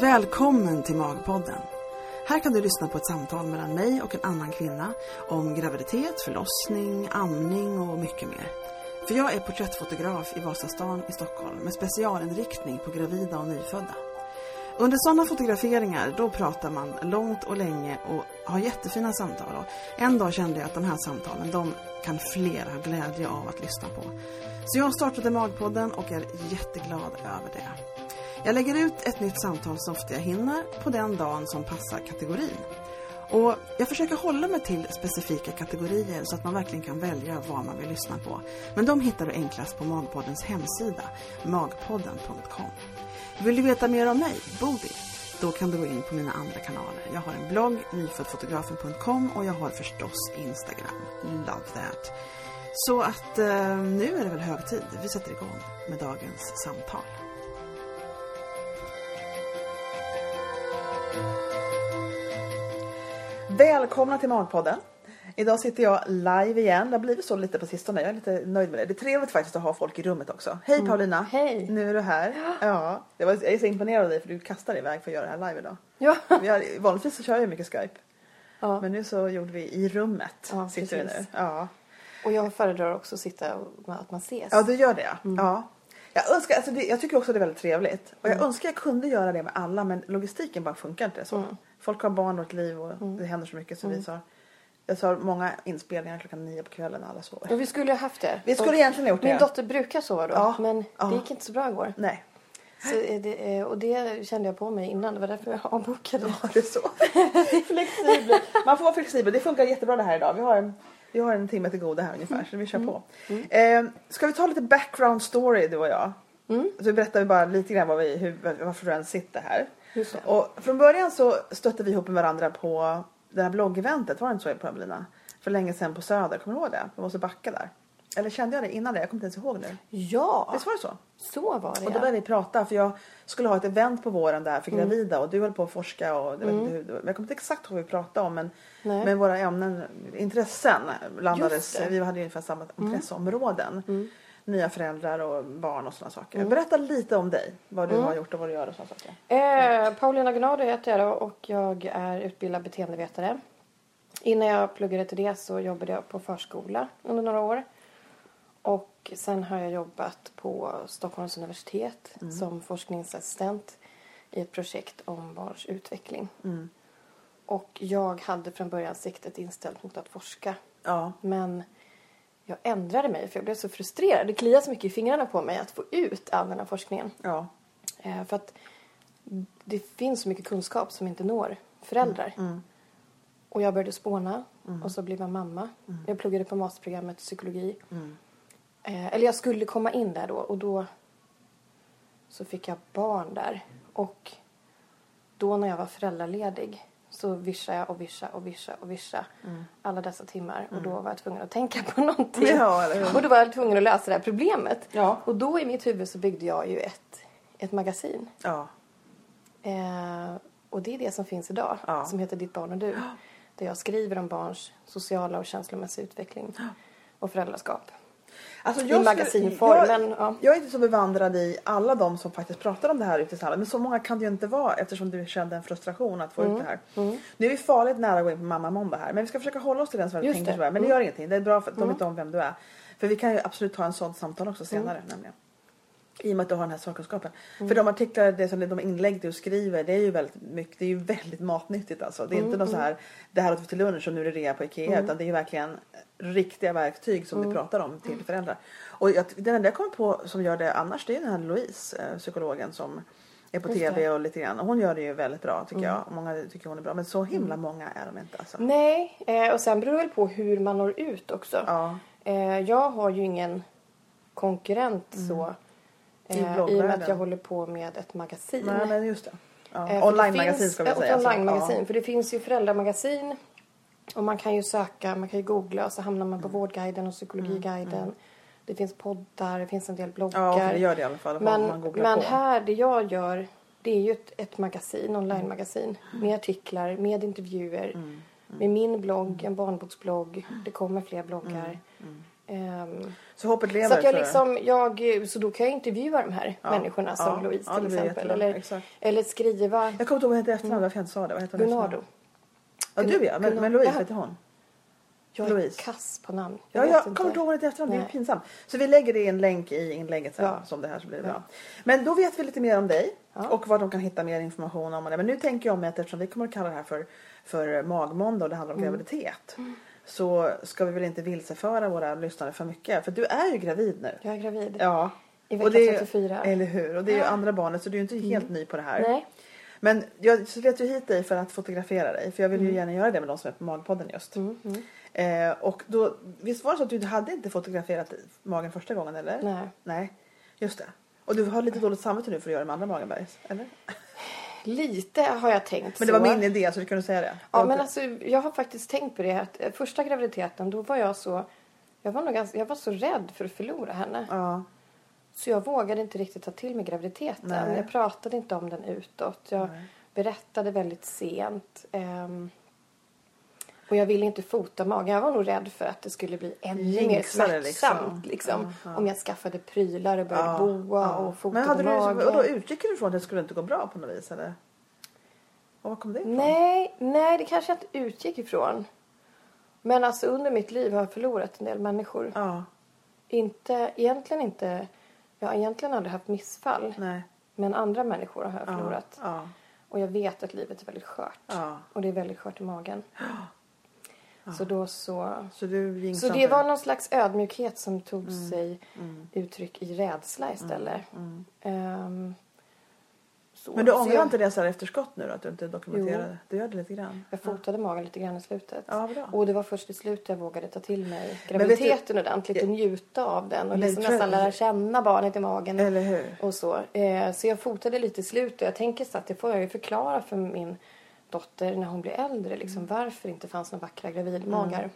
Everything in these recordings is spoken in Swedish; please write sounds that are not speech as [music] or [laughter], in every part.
Välkommen till Magpodden. Här kan du lyssna på ett samtal mellan mig och en annan kvinna om graviditet, förlossning, amning och mycket mer. För jag är porträttfotograf i Vasastan i Stockholm med specialinriktning på gravida och nyfödda. Under sådana fotograferingar då pratar man långt och länge och har jättefina samtal. Och en dag kände jag att de här samtalen de kan fler ha glädje av att lyssna på. Så jag startade Magpodden och är jätteglad över det. Jag lägger ut ett nytt samtal så ofta jag hinner på den dagen som passar kategorin. Och jag försöker hålla mig till specifika kategorier så att man verkligen kan välja vad man vill lyssna på. Men de hittar du enklast på Magpoddens hemsida, magpodden.com. Vill du veta mer om mig, Bodil? Då kan du gå in på mina andra kanaler. Jag har en blogg, nyföddfotografen.com och jag har förstås Instagram. Love that. Så att eh, nu är det väl hög tid. Vi sätter igång med dagens samtal. Välkomna till Magpodden. Idag sitter jag live igen. Det har blivit så lite på sistone. Jag är lite nöjd med det. Det är trevligt faktiskt att ha folk i rummet också. Hej Paulina! Hej. Nu är du här. Ja. Det var, jag är så imponerad av dig för du kastar iväg för att göra det här live idag. Ja. Vi har, vanligtvis så kör jag mycket Skype. ja. Men nu så gjorde vi i rummet. Ja, sitter vi precis. nu. Ja. Och jag föredrar också att sitta och att man ses. ja, du gör det ja. Jag, önskar, alltså det, jag tycker också det är väldigt trevligt. Och jag önskar jag kunde göra det med alla men logistiken bara funkar inte så. Folk har barn och ett liv och det händer så mycket så vi sa jag sa många inspelningar klockan nio på kvällen alla sover. Och vi skulle ju ha haft det. Vi skulle Och egentligen ha gjort Min det. dotter brukar sova då. Ja. Men Ja. det gick inte så bra igår. Nej. Är det, eh, och det kände jag på mig innan. Det var därför jag avbokade. Var det så? [laughs] flexibel. Man får vara flexibel. Det funkar jättebra det här idag. Vi har en, vi har en timme till goda här ungefär så vi kör på. Eh, ska vi ta lite background story du och jag? Så vi berättar vi bara lite grann vad vi, hur, varför du ens sitter här. Och från början så stötte vi ihop med varandra på det här bloggeventet, var det inte så Paulina? För länge sedan på Söder, kommer du ihåg det? På Mosebacka där. Eller kände jag det innan det? Jag kommer inte ens ihåg nu. Ja, Visst var det så? så var det Och då ja. började vi prata för jag skulle ha ett event på våren där för gravida och du höll på att forska och jag, inte hur, jag kommer inte exakt ihåg vad vi pratade om men, Nej. men våra ämnen, intressen landades, vi hade ju ungefär samma intresseområden. Nya föräldrar och barn och sådana saker. Berätta lite om dig, vad du har gjort och vad du gör och sådana saker. Eh, Paulina Gnado heter jag då och jag är utbildad beteendevetare. Innan jag pluggade till det så jobbade jag på förskola under några år. Och sen har jag jobbat på Stockholms universitet som forskningsassistent i ett projekt om barns utveckling. Och jag hade från början siktet inställt mot att forska. Ja, Men jag ändrade mig för jag blev så frustrerad. Det kliade så mycket i fingrarna på mig att få ut all den här forskningen. ja, Eh, för att det finns så mycket kunskap som inte når föräldrar. Och jag började spåna och så blev jag mamma. Jag pluggade på masterprogrammet psykologi. Eh, eller jag skulle komma in där då och då så fick jag barn där. Och då när jag var föräldraledig så vischade jag och vischade och vischade och vischade alla dessa timmar. Och då var jag tvungen att tänka på [laughs] någonting. Ja, och då var jag tvungen att lösa det här problemet. Ja. Och då i mitt huvud så byggde jag ju ett, ett magasin. ja, Eh, och det är det som finns idag. Som heter Ditt barn och du. Där jag skriver om barns sociala och känslomässiga utveckling. Och föräldraskap. Alltså I magasinform, jag, ja. jag är inte så bevandrad i alla de som faktiskt pratar om det här ute i samhället. Men så många kan det ju inte vara eftersom du kände en frustration att få Mm. ut det här. Nu är vi farligt nära att gå in på mamma måndag här. Men vi ska försöka hålla oss till den som jag Just tänkte det. så här. Men det Mm. gör ingenting. Det är bra för att de vet om vem du är. För vi kan ju absolut ta en sån samtal också senare Mm. nämligen. I och med att du har den här sakkunskapen. För de artiklar, det som, de inlägg du skriver, det är ju väldigt mycket, det är ju väldigt matnyttigt alltså. Det är inte något så här, det här åt vi till lunch och nu är det rea på Ikea. Utan det är ju verkligen riktiga verktyg som du pratar om till föräldrar. Och jag, den enda jag kommer på som gör det annars, det är den här Louise, eh, psykologen som är på tv och lite grann. Och hon gör det ju väldigt bra tycker jag. Och många tycker hon är bra. Men så himla Mm. många är de inte alltså. Nej, eh, och sen beror det väl på hur man når ut också. Ja. Eh, jag har ju ingen konkurrent så. Mm. I Eh, I och med att jag håller på med ett magasin. Nej men just det. Ja. Eh, Online-magasin ska vi ja, säga. Ett så. online-magasin. Ja. För det finns ju föräldramagasin. Och man kan ju söka, man kan ju googla och så hamnar man på Mm. Vårdguiden och Psykologiguiden. Det finns poddar, det finns en del bloggar. Ja, för det gör det i alla fall. Men, men på. här, det jag gör, det är ju ett, ett magasin, Mm. online-magasin. Med artiklar, med intervjuer. Med min blogg, en barnboksblogg. Det kommer fler bloggar. Ehm, Så hoppet lever så att jag liksom, jag, så då kan jag intervjua de här Ja, människorna som ja, Louise ja, till blir exempel. Eller, exakt. eller skriva Jag kommer inte ihåg vad i efternamn, varför jag inte sa det. Vad heter efternamn? Ja, du ja. Men, men Louise, heter hon? Jag är Louise. kass på namn. Ja, vet jag kommer inte ihåg vad det efternamn. Det är pinsamt. Så vi lägger det i en länk i inlägget sen, Ja. som det här så blir det Ja. bra. Men då vet vi lite mer om dig Ja. och vad de kan hitta mer information om det. Men nu tänker jag mig att eftersom vi kommer att kalla det här för, för magmåndag och det handlar om Mm. graviditet. Så ska vi väl inte vilseföra våra lyssnare för mycket. För du är ju gravid nu. Jag är gravid. Ja. I Och vecka det är- 34. Eller hur. Och det är ju andra barnet så du är ju inte helt ny på det här. Nej. Men jag slet ju hit dig för att fotografera dig. För jag vill ju gärna göra det med de som är på Magpodden just. Mm, mm. Eh, och då, visst var det så att du hade inte fotograferat magen första gången eller? Nej. Nej, just det. Och du har lite dåligt samvete nu för att göra det med andra magenbergs, eller? Lite har jag tänkt Men det så. var min idé så du kunde säga det. Ja, men alltså, jag har faktiskt tänkt på det. Att eh, första graviditeten, då var jag så... Jag var, nog ganska, jag var så rädd för att förlora henne. Ja, Så jag vågade inte riktigt ta till mig graviditeten. Nej. Jag pratade inte om den utåt. Jag Nej. berättade väldigt sent. Ehm, och jag ville inte fota magen. Jag var nog rädd för att det skulle bli ännu mer det, smärtsamt. liksom. Liksom, ja. Om jag skaffade prylar och började ja, boa och fota Men hade du, magen. och då utgick du ifrån att det skulle inte gå bra på något vis eller? Och var kom det ifrån? Nej, nej, det kanske jag inte utgick ifrån. Men alltså under mitt liv har jag förlorat en del människor. Ja, Inte, egentligen inte, jag har egentligen aldrig haft missfall. nej. Men andra människor har jag Ja, förlorat. Och jag vet att livet är väldigt skört. Och det är väldigt skört i magen. [gasps] Så då så... Så Så det var någon slags ödmjukhet som tog Mm. sig uttryck i rädsla istället. Ehm, så. Men du ångrar jag, inte det så här efterskott nu då? Att du inte dokumenterade? Du gör det lite grann? jag fotade magen lite grann i slutet. Ja, bra. Och det var först i slutet jag vågade ta till mig vet du- graviditeten ordentligt och njuta av den. Och Men liksom nästan lära känna barnet i magen. Eller hur? Och så. Eh, så jag fotade lite i slutet. Jag tänker så att det får jag ju förklara för min dotter när hon blir äldre. Liksom, varför det inte fanns några vackra gravidmagar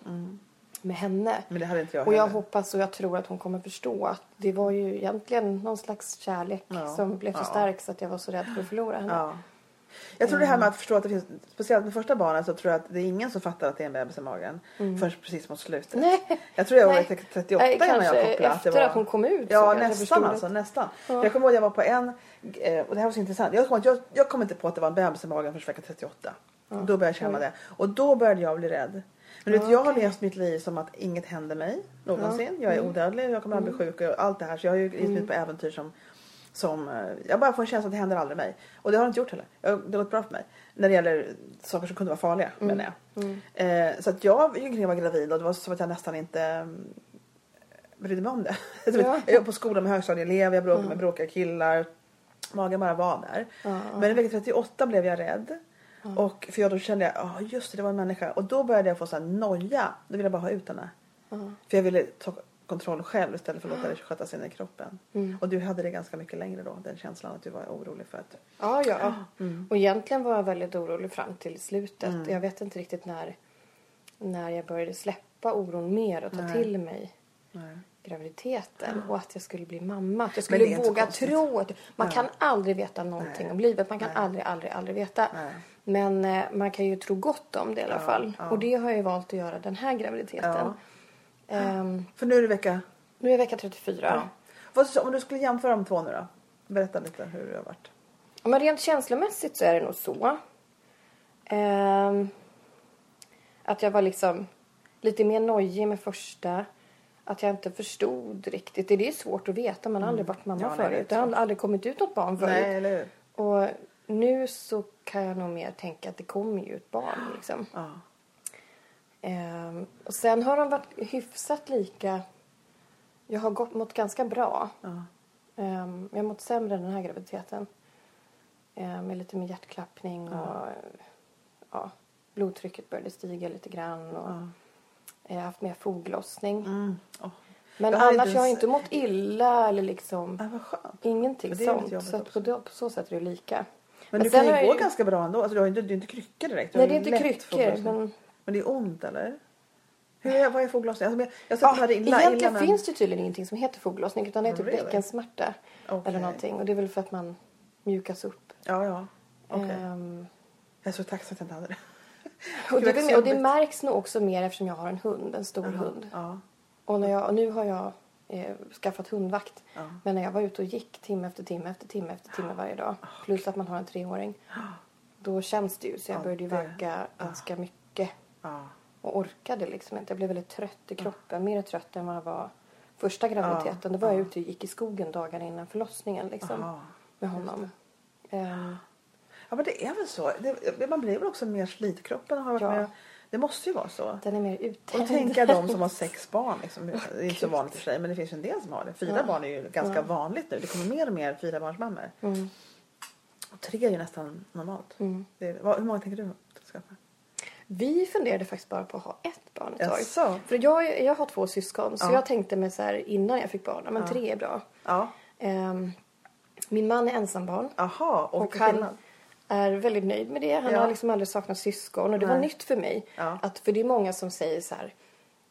med henne. Men det hade inte jag Och jag heller. hoppas och jag tror att hon kommer förstå att det var ju egentligen någon slags kärlek Ja. som blev så Ja. stark så att jag var så rädd för att förlora henne. Ja. Jag tror det Mm. här med att förstå att det finns, speciellt med första barnet så tror jag att det är ingen som fattar att det är en bebis i magen förrän precis mot slutet. Mm. Nej. Jag tror jag var Nej. 38 Nej, innan jag kanske kopplade att det efter var... att hon kom ut. Ja kanske nästan alltså, det. nästan. Ja. Jag kommer ihåg att jag var på en, och det här var så intressant. Jag kom, jag, jag kom inte på att det var en bebis i magen förrän vecka 38. Då började jag känna Oj. det. Och då började jag bli rädd. Men du vet, jag har levt mitt liv som att inget händer mig någonsin. Ja. Mm. Jag är odödlig, jag kommer aldrig bli sjuk och allt det här. Så jag har ju gett mig ut på äventyr som som, eh, jag bara får en känsla att det händer aldrig mig. Och det har det inte gjort heller. Jag, det har gått bra för mig. När det gäller saker som kunde vara farliga Mm. menar jag. Eh, så att jag var gravid och det var som att jag nästan inte mm, brydde mig om det. [laughs] Ja. Jag var på skolan med högstadieelever, jag bråkade med bråkiga killar. Magen bara var där. Ja, Men i vecka 38 blev jag rädd. Och för jag då kände jag, ja just det, det var en människa. Och då började jag få sån här noja. Då ville jag bara ha ut henne. Ja. För jag ville ta kontroll själv istället för att låta det skötas in i kroppen. Mm. Och du hade det ganska mycket längre då, den känslan att du var orolig för att... Ja, ja. Mm. Och egentligen var jag väldigt orolig fram till slutet. Jag vet inte riktigt när, när jag började släppa oron mer och ta Nej. till mig Nej. Graviditeten och att jag skulle bli mamma. Att jag skulle våga tro att man kan aldrig veta någonting Nej. om livet. Man kan Nej. aldrig, aldrig, aldrig veta. Nej. Men eh, man kan ju tro gott om det i alla Ja, fall. ja. Och det har jag ju valt att göra den här graviditeten. Ja. Ehm, För nu är det vecka... nu är vecka 34. Ja. Vad, om du skulle jämföra de två nu då? Berätta lite hur det har varit. Men rent känslomässigt så är det nog så. Ehm, att jag var liksom lite mer nojig med första. Att jag inte förstod riktigt. Det är svårt att veta. Man har aldrig varit mamma Mm. Ja, förut. det har aldrig kommit ut något barn förut. Nej, eller hur? Och nu så kan jag nog mer tänka att det kommer ju ett barn liksom. Ja. Ehm, och sen har de varit hyfsat lika. Jag har gått, mått ganska bra. Ja. Ehm, jag har mått sämre den här graviditeten. Ehm, med lite mer hjärtklappning och ja, blodtrycket började stiga lite grann. Och Ja. Jag har haft mer foglossning. Mm. Åh. Men Jag inte annars jag har jag inte mått illa eller liksom Ja, vad skönt. ingenting det sånt. Så på, det, på så sätt är det lika. Men, Men du kan ju jag gå ju- ganska bra ändå. Alltså, du har inte, du är inte kryckor direkt. Du Nej, det är inte kryckor. Men Men det är ont eller? Hur är, vad är foglossning? Alltså, men jag sett ja, här illa, egentligen illa, men... finns det tydligen ingenting som heter foglossning. Utan det är typ Really? bäckensmärta. Okej. Eller någonting. Och det är väl för att man mjukas upp. Ja, ja. Okej. Ehm, Jag är så tacksam att jag inte hade det. Och, det, och det märks nog också mer eftersom jag har en hund. En stor hund. Ja. Och, när jag, och nu har jag eh, skaffat hundvakt. Ja. Men när jag var ute och gick timme efter timme efter timme efter timme varje dag. Plus att man har en treåring. Då känns det ju. Så jag Ja, började ju vagga ganska mycket. Och orkade liksom inte. Jag blev väldigt trött i kroppen. Mer trött än vad jag var första graviditeten. Då var jag ute och gick i skogen dagarna innan förlossningen liksom. Med honom. Ehm, ja men det är väl så. Det, man blir väl också mer slitkroppen har varit Ja. med. Det måste ju vara så. den är mer uttänd. Och tänka de som har [laughs] sex barn. Liksom. Det är inte så vanligt för sig men det finns ju en del som har det. Fyra Ja. barn är ju ganska Ja. vanligt nu. Det kommer mer och mer fyrabarnsmammor. Mm. Och tre är ju nästan normalt. Mm. Är, vad, hur många tänker du skaffa? Vi funderade faktiskt bara på att ha ett barn ett tag. Jaså? För jag, jag har två syskon så Ja. jag tänkte mig så här innan jag fick barn, men Ja. tre är bra. Ja. Ehm, min man är ensambarn Aha, och, och han. Är väldigt nöjd med det. Han Ja. har liksom aldrig saknat syskon och det var Nej. nytt för mig. Ja. Att, för det är många som säger så här,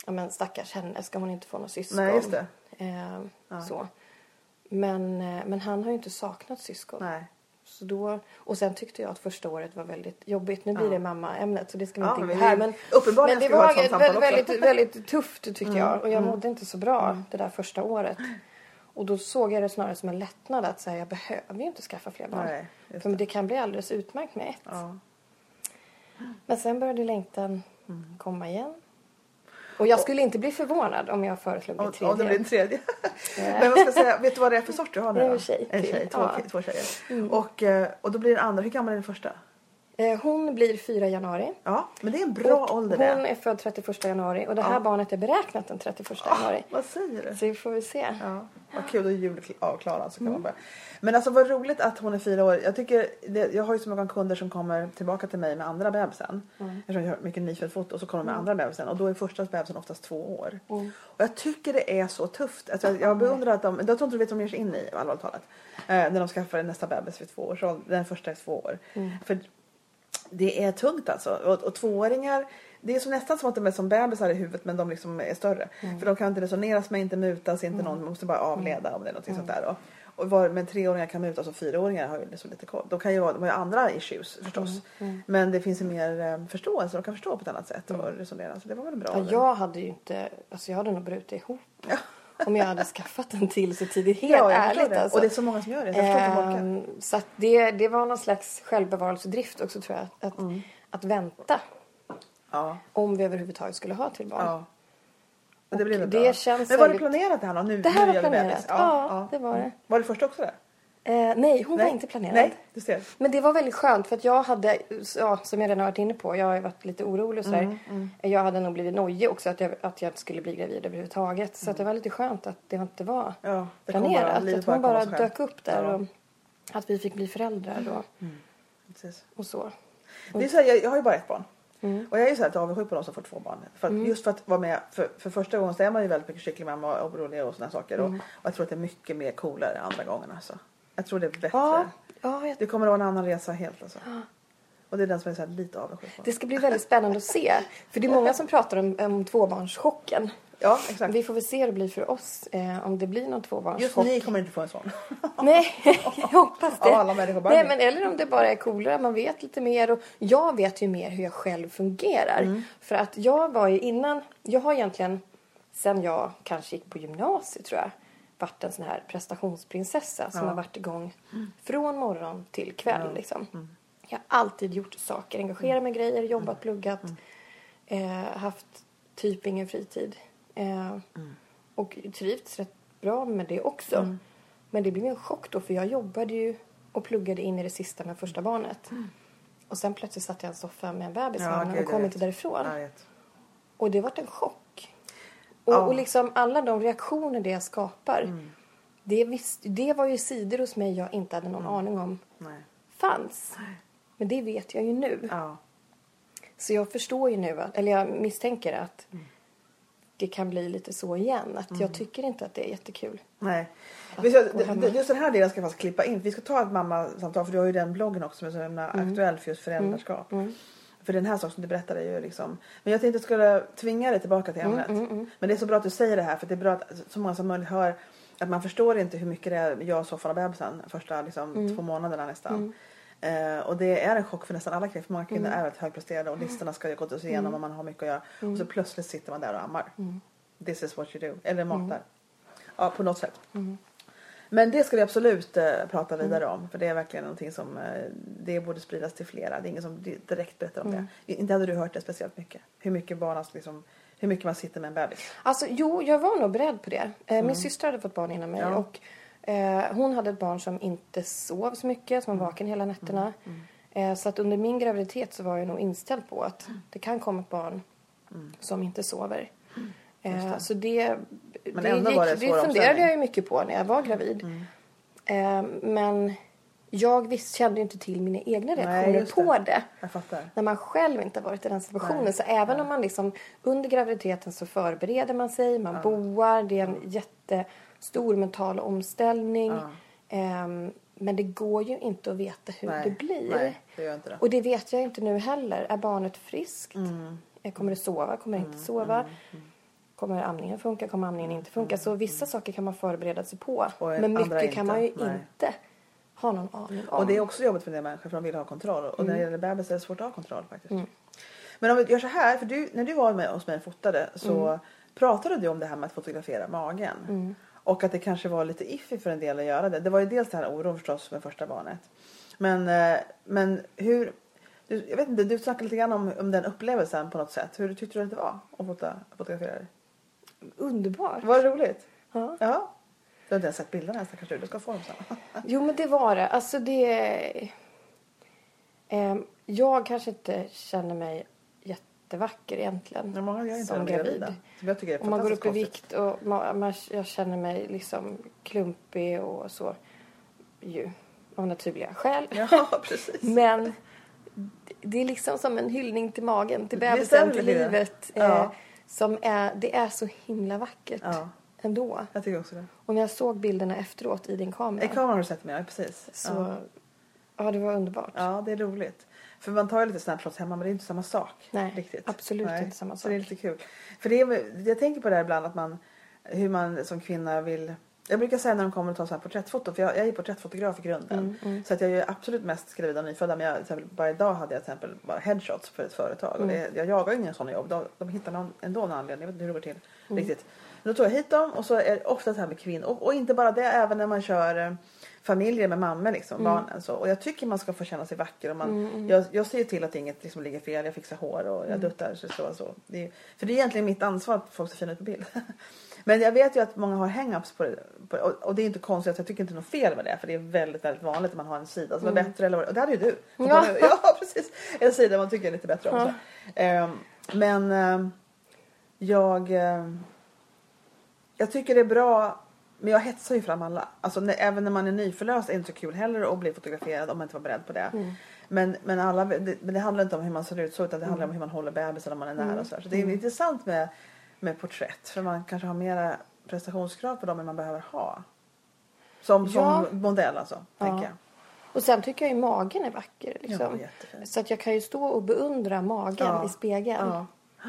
ja men stackars henne, ska hon inte få några syskon? Nej, just det. Ehm, Ja. så. Men, eh, men han har ju inte saknat syskon. Nej. Så då, och sen tyckte jag att första året var väldigt jobbigt. Nu blir Ja. det mammaämnet så det ska vi Ja, inte in här. Men, uppenbarligen men det var väldigt, väldigt, väldigt tufft tyckte jag. Och jag mm. mådde inte så bra det där första året. Och då såg jag det snarare som en lättnad att säga jag behöver ju inte skaffa fler barn. Nej, För det. det kan bli alldeles utmärkt med ett. Ja. Men sen började längtan Mm. komma igen. Och jag skulle inte bli förvånad om jag föreslog en tredje. om det blir en tredje. [laughs] Men vad ska jag säga, vet du vad det är för sort du har nu Det är då? en tjej En tjej, två, Ja. två tjejer. Och, eh, och då blir den andra, hur gammal är den första? Eh, Hon blir 4 januari. Ja, men det är en bra och ålder hon det. är född 31 januari och det här Ja. barnet är beräknat den 31 januari. Vad säger du? Så vi får väl se. Ja, vad kul, då är jul avklarad så kan Mm. man börja. Men alltså vad roligt att hon är fyra år. Jag tycker, det, jag har ju så många kunder som kommer tillbaka till mig med andra bebisen. Mm. Eftersom jag har mycket nyfödd foto och så kommer de med andra bebisen och då är första bebisen oftast två år. Mm. Och jag tycker det är så tufft. Alltså, jag, jag beundrar att de, jag tror inte du vet vad de ger sig in i allvarligt talat. Eh, när de skaffar nästa bebis vid två års ålder, den första är två år. Mm. För det är tungt alltså. Och, och tvååringar, det är så nästan som att de är som bebisar i huvudet men de liksom är större. Mm. För de kan inte resoneras med, inte mutas, inte någon, man måste bara avleda om det är något sånt där. Då. Och var, men treåringar kan mutas och fyraåringar har ju liksom lite koll. De kan ju de har ju andra issues förstås. Mm. Men det finns ju mer eh, förståelse, de kan förstå på ett annat sätt och resonera. Så det var väl bra. Ja, jag hade ju inte, alltså jag hade nog brutit ihop om jag hade skaffat en till så tidigt. Helt ja, ärligt det. alltså. Och det är så många som gör det. Jag. Ehm, så det, det var någon slags självbevarelsedrift också tror jag. Att, Mm. att vänta Ja, om vi överhuvudtaget skulle ha till barn. ja. Men det väl det bra. känns Men var det väldigt- planerat det här? Nu, Det här nu var planerat. bebis. Ja, det var det. Var det första också det? Eh, nej, hon var inte planerad. Nej, du ser. Men det var väldigt skönt för att jag hade, ja, som jag redan har varit inne på, jag har varit lite orolig och sådär. Mm, Jag hade nog blivit nojig också att jag, att jag skulle bli gravid överhuvudtaget. Så att det var lite skönt att det inte var Ja, Mm. det bara- planerat. livet att hon bara bara dök upp där Ja. och att vi fick bli föräldrar och, Precis. och så. Det är så här, jag, jag har ju bara ett barn. Mm. Och jag är ju så här avundsjuk på de som får två barn. För att, Just för att vara med, för, för första gången så är man ju väldigt mycket kycklingmamma och orolig och sådana saker. Mm. Och, och jag tror att det är mycket mer coolare andra gången alltså. Jag tror det är bättre. Ja, ja jag, Det kommer att vara en annan resa helt alltså. Och det är den som jag är lite avundsjuk på. det ska bli väldigt spännande att se. För det är många som pratar om, om tvåbarnschocken. Ja, exakt. Vi får väl se hur det blir för oss eh, om det blir någon Just tvåbarnschock. ni kommer inte få en sån. [laughs] Nej, jag hoppas det. Av alla människor bara Nej, men eller om det bara är coolare, man vet lite mer. Och jag vet ju mer hur jag själv fungerar. Mm. För att jag var ju innan, jag har egentligen sen jag kanske gick på gymnasiet tror jag, varit en sån här prestationsprinsessa som Ja. har varit igång från morgon till kväll. Mm. Liksom. Jag har alltid gjort saker, engagerat mig i grejer, jobbat, pluggat, Mm. eh, haft typ ingen fritid. Eh, Mm. Och trivts rätt bra med det också. Men det blev en chock då för jag jobbade ju och pluggade in i det sista med första barnet. Och sen plötsligt satt jag i en soffa med en bebis i Ja, gud, och kom inte därifrån. Och det var en chock. Och, Ja. och liksom alla de reaktioner det skapar. Mm. Det, visst, det var ju sidor hos mig jag inte hade någon Mm. aning om Nej. fanns. Men det vet jag ju nu. Ja. Så jag förstår ju nu, att, eller jag misstänker att Mm. det kan bli lite så igen. Att jag tycker inte att det är jättekul. Nej. Att det- just den här delen ska faktiskt klippa in. Vi ska ta ett mammasamtal för du har ju den bloggen också som är aktuell för just föräldraskap. Mm. För den här saken som du berättade är ju liksom. Men jag tänkte att jag skulle tvinga dig tillbaka till Mm, ämnet. Men det är så bra att du säger det här för det är bra att så många som möjligt hör att man förstår inte hur mycket det är jag, soffan och bebisen första liksom, Mm. två månaderna nästan. Eh, och det är en chock för nästan alla kvinnor. För många kvinnor Mm. är väldigt högpresterade och listorna ska ju gås igenom och man har mycket att göra. Och så plötsligt sitter man där och ammar. Mm. this is what you do. Eller matar. Ja, på något sätt. Men det ska vi absolut eh, prata vidare om. För det är verkligen någonting som eh, det borde spridas till flera. Det är ingen som di- direkt berättar om det. Inte hade du hört det speciellt mycket. Hur mycket barn, alltså liksom, hur mycket man sitter med en bebis. Alltså jo, jag var nog beredd på det. Eh, Min syster hade fått barn innan mig Mm. Ja. och eh, hon hade ett barn som inte sov så mycket, som Mm. var vaken hela nätterna. Eh, så att under min graviditet så var jag nog inställd på att Mm. det kan komma ett barn som inte sover. Eh, så det, Men det, ändå gick, var det det funderade. Mm. jag ju mycket på när jag var gravid. Eh, men jag visst kände ju inte till mina egna reaktioner det. på det fattar. när man själv inte varit i den situationen. Nej, Så även om man liksom under graviditeten så förbereder man sig, man boar, det är en jättestor mental omställning. Ja. Ehm, men det går ju inte att veta hur Nej, det blir. nej, det inte det. Och det vet jag inte nu heller. Är barnet friskt? Mm. Kommer det sova? Kommer det inte sova? Kommer amningen funka? Kommer amningen inte funka? Så vissa saker kan man förbereda sig på. Men mycket kan man ju inte. Nej. inte ha någon aning om. Och det är också jobbigt för en del människor för de vill ha kontroll. Och Mm. när det gäller bebis är det svårt att ha kontroll faktiskt. Men om vi gör så här, för du, när du var med hos mig och fotade så Mm. pratade du om det här med att fotografera magen. Och att det kanske var lite iffy för en del att göra det. Det var ju dels den här oron förstås med första barnet. Men, eh, men hur, du, jag vet inte, du snackade lite grann om, om den upplevelsen på något sätt. Hur tyckte du att det var att fota, fotografera dig? Underbart. Var det roligt? Ja. Ja. Du har inte ens sett bilderna än kanske du, ska få dem sen. [laughs] Jo, men det var det. Alltså det... Ehm, jag kanske inte känner mig jättevacker egentligen. Men många gör inte Som gravid. gravida. Som jag tycker är Om man går upp i vikt och man, man, jag känner mig liksom klumpig och så. Ju, av naturliga skäl. Ja, [laughs] precis. Men det- är liksom som en hyllning till magen, till bebisen, till livet. Ja. Eh, som är, det är så himla vackert Ja, ändå. jag tycker också det. Och när jag såg bilderna efteråt i din kamera. I kameran har du sett mig, ja precis. Så, Ja. ja. det var underbart. ja, det är roligt. För man tar ju lite snapshots hemma men det är inte samma sak. Nej, riktigt. absolut inte samma Så det är sak. lite kul. För det är, jag tänker på det här ibland att man, hur man som kvinna vill jag brukar säga när de kommer och tar så här porträttfoto, för jag, jag är porträttfotograf i grunden. Mm, Så att jag gör absolut mest gravida och nyfödda. Men jag, exempel, bara idag hade jag till exempel bara headshots för ett företag. Och det, Mm. jag jagar ju inga sådana jobb. De, de hittar någon, ändå en anledning. Jag vet inte hur det går till Mm. riktigt. Men då tog jag hit dem och så är det ofta så här med kvinnor. Och, och inte bara det, även när man kör eh, familjer med mammor liksom, Mm. barnen. Så. Och jag tycker man ska få känna sig vacker. Och man, jag, jag ser till att inget liksom ligger fel. Jag fixar hår och Mm. jag duttar. Så, så, så. Det är, för det är egentligen mitt ansvar att folk ser fina ut på bild. [laughs] Men jag vet ju att många har hang-ups på det. På, och, och det är inte konstigt. Jag tycker inte något fel med det. För det är väldigt, väldigt vanligt att man har en sida som är bättre. Eller och det hade ju du. Ja. [laughs] ja, precis. En sida man tycker är lite bättre om. Så. Ehm, men ehm, jag... ehm, jag tycker det är bra. Men jag hetsar ju fram alla. Alltså, när, även när man är nyförlöst är det inte så kul heller att bli fotograferad om man inte var beredd på det. Men, men, alla, det, men det handlar inte om hur man ser ut så utan det handlar om hur man håller bebisen när man är nära. Och så, så det är intressant med, med porträtt. För man kanske har mera prestationskrav på dem än man behöver ha. Som, Ja. som modell alltså, Ja. tänker jag. Och sen tycker jag ju magen är vacker. Ja, Liksom. jättefint. så att jag kan ju stå och beundra magen Ja. i spegeln Ja.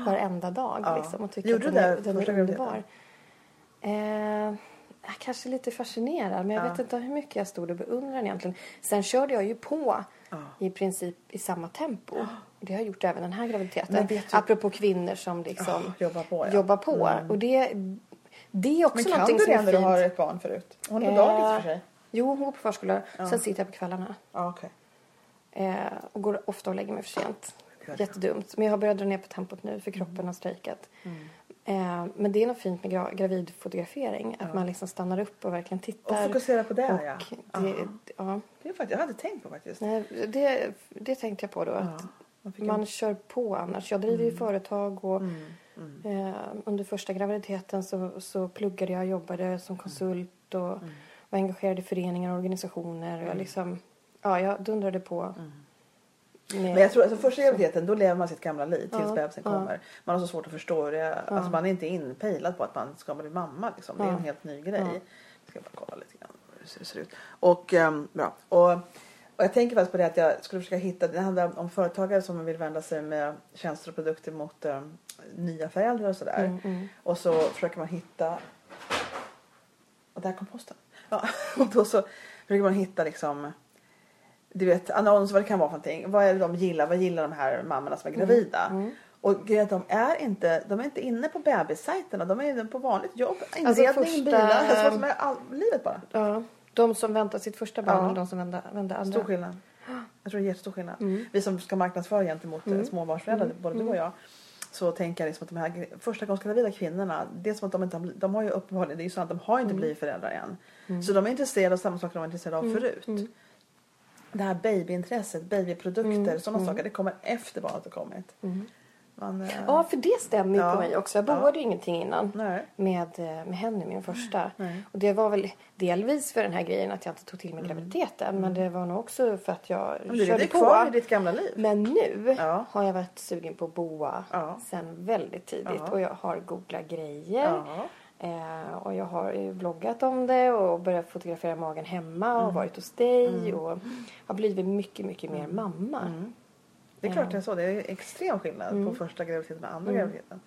varenda dag. Ja. Liksom, och tycka Gjorde att den är, det den är underbar. Eh, jag är kanske lite fascinerad men jag Ja. vet inte hur mycket jag stod och beundrade egentligen. Sen körde jag ju på Ja. i princip i samma tempo. Det har jag gjort även den här graviditeten. Du- Apropå kvinnor som liksom Ja, jobba på, ja. jobbar på. Och det, det är också Men kan du det är när du har ett barn förut? Hon är på Eh, dagis för sig. Jo, hon går på förskola. Sen sitter jag på kvällarna. Ja, okej. Eh, och går ofta och lägger mig för sent. Det. Jättedumt. Men jag har börjat dra ner på tempot nu för kroppen har strejkat. Eh, men det är något fint med gra- gravidfotografering. Att man liksom stannar upp och verkligen Och tittar. fokusera på det, och ja. det, Ja. ja. Det är faktiskt, jag hade tänkt på faktiskt. Nej, det, det tänkte jag på då. Ja, Att man man en- kör på annars. Jag driver ju företag och Mm, mm. eh, under första graviditeten så, så pluggade jag, jobbade som konsult och var engagerad i föreningar och organisationer. Och jag liksom, ja, jag dundrade på. Men jag tror alltså första graviditeten då lever man sitt gamla liv tills Ja, bebisen ja. kommer. Man har så svårt att förstå det. Alltså man är inte inpejlad på att man ska bli mamma liksom. Det är Ja. en helt ny grej. Ja. Jag ska bara kolla lite grann hur det ser ut. Och ehm, bra. Och, och jag tänker faktiskt på det att jag skulle försöka hitta, det handlar om företagare som vill vända sig med tjänster och produkter mot ehm, nya föräldrar och sådär. Mm, mm. Och så försöker man hitta och där kom posten. Ja, [laughs] och då så försöker man hitta liksom du vet annons vad det kan vara för någonting. Vad är det de gillar? Vad gillar de här mammorna som är gravida? Mm. Och grejen de är inte, de är inte inne på bebissajterna. De är inne på vanligt jobb. Inredning, Alltså första- bilar. Alltså vad som är all, livet bara. Ja. De som väntar sitt första barn Ja. och de som väntar, väntar andra. Stor skillnad. Jag tror det är jättestor skillnad. Mm. Vi som ska marknadsföra gentemot mm. småbarnsföräldrar, både Mm. du och jag. Så tänker jag liksom att de här gre- första gångs gravida kvinnorna, det är som att de inte har, de har ju uppenbarligen, det är ju så att de har inte blivit föräldrar än. Så de är intresserade av samma saker de var intresserade av förut. Mm. Det här babyintresset, babyprodukter, Mm. sådana saker, det kommer efter barnet har kommit. Man, eh, Ja, för det stämmer Ja. på mig också. Jag Ja. boade ju ingenting innan. Nej. med, eh, med henne, min första. Nej. Och det var väl delvis för den här grejen att jag inte tog till mig graviditeten. Men det var nog också för att jag Men du körde är kvar i på. ditt gamla liv. Men nu Ja. har jag varit sugen på att boa Ja. sen väldigt tidigt. Ja. Och jag har googlat grejer. Ja. Eh, och jag har ju bloggat om det och börjat fotografera magen hemma Mm. och varit hos dig. Och har blivit mycket, mycket mer Mm. mamma. Det är klart det är så. Det är extrem skillnad Mm. på första graviditeten och andra graviditeten.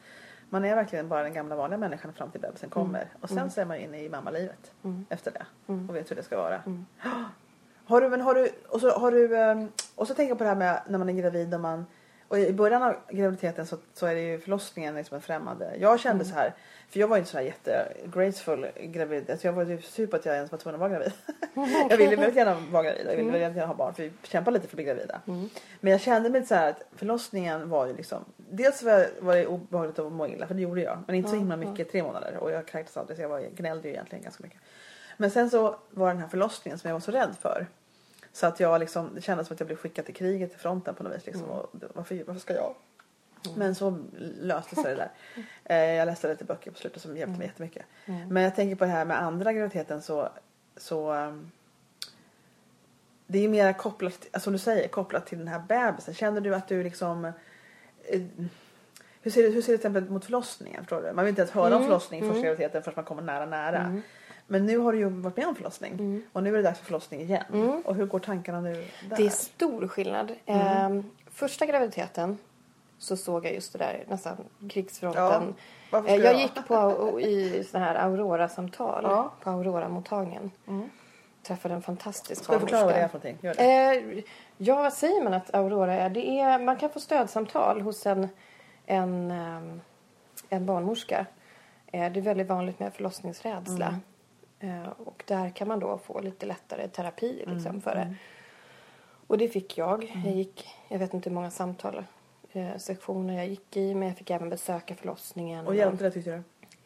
Man är verkligen bara den gamla vanliga människan fram till bebisen kommer. Och sen så är man inne i mammalivet efter det. Och vet hur det ska vara. [gasps] Har du, men har du, och så har du, ehm, och så tänker jag på det här med när man är gravid och man och i början av graviditeten så, så är det ju förlossningen liksom en främmande. Jag kände så här, för jag var ju inte så här jätte graceful gravid. Alltså jag var ju sur på att jag ens var tvungen att vara gravid. [laughs] jag ville väldigt gärna vara gravid och jag ville väldigt gärna ha barn för vi kämpar lite för att bli gravida. Men jag kände mig så här att förlossningen var ju liksom, dels var, jag- var det obehagligt att må illa för det gjorde jag. Men inte så himla mycket, tre månader och jag kräktes aldrig så jag var, gnällde ju egentligen ganska mycket. Men sen så var den här förlossningen som jag var så rädd för. Så att jag liksom, det kändes som att jag blev skickad till kriget, till fronten på något vis. Liksom. Och det- varför, varför ska jag? Men så löste sig det där. [laughs] Eh, jag läste lite böcker på slutet som hjälpte mig jättemycket. Men jag tänker på det här med andra graviditeten så, så ehm, det är mer kopplat, alltså som du säger, kopplat till den här bebisen. Känner du att du liksom eh, hur ser, det, hur ser det till exempel mot förlossningen? Förstår du? Man vill inte ens höra om förlossning i första graviditeten förrän man kommer nära nära. Men nu har du ju varit med om förlossning och nu är det dags för förlossning igen. Och hur går tankarna nu där? Det är stor skillnad. Mm. Eh, första graviditeten så såg jag just det där nästan Ja, krigsfronten. varför Eh, jag jag? gick på i såna här Aurora-samtal Ja. på Aurora-mottagningen. Träffade en fantastisk Ska du förklara vad det är barnmorska. för någonting? Gör det. Eh, ja, vad säger man att Aurora är? Det är man kan få stödsamtal hos en, en, ehm, en barnmorska. Eh, det är väldigt vanligt med förlossningsrädsla. Eh, och där kan man då få lite lättare terapi liksom, för det. Och det fick jag. Jag gick, jag vet inte hur många samtal, eh, sektioner jag gick i. Men jag fick även besöka förlossningen. Och hjälpte det tyckte du?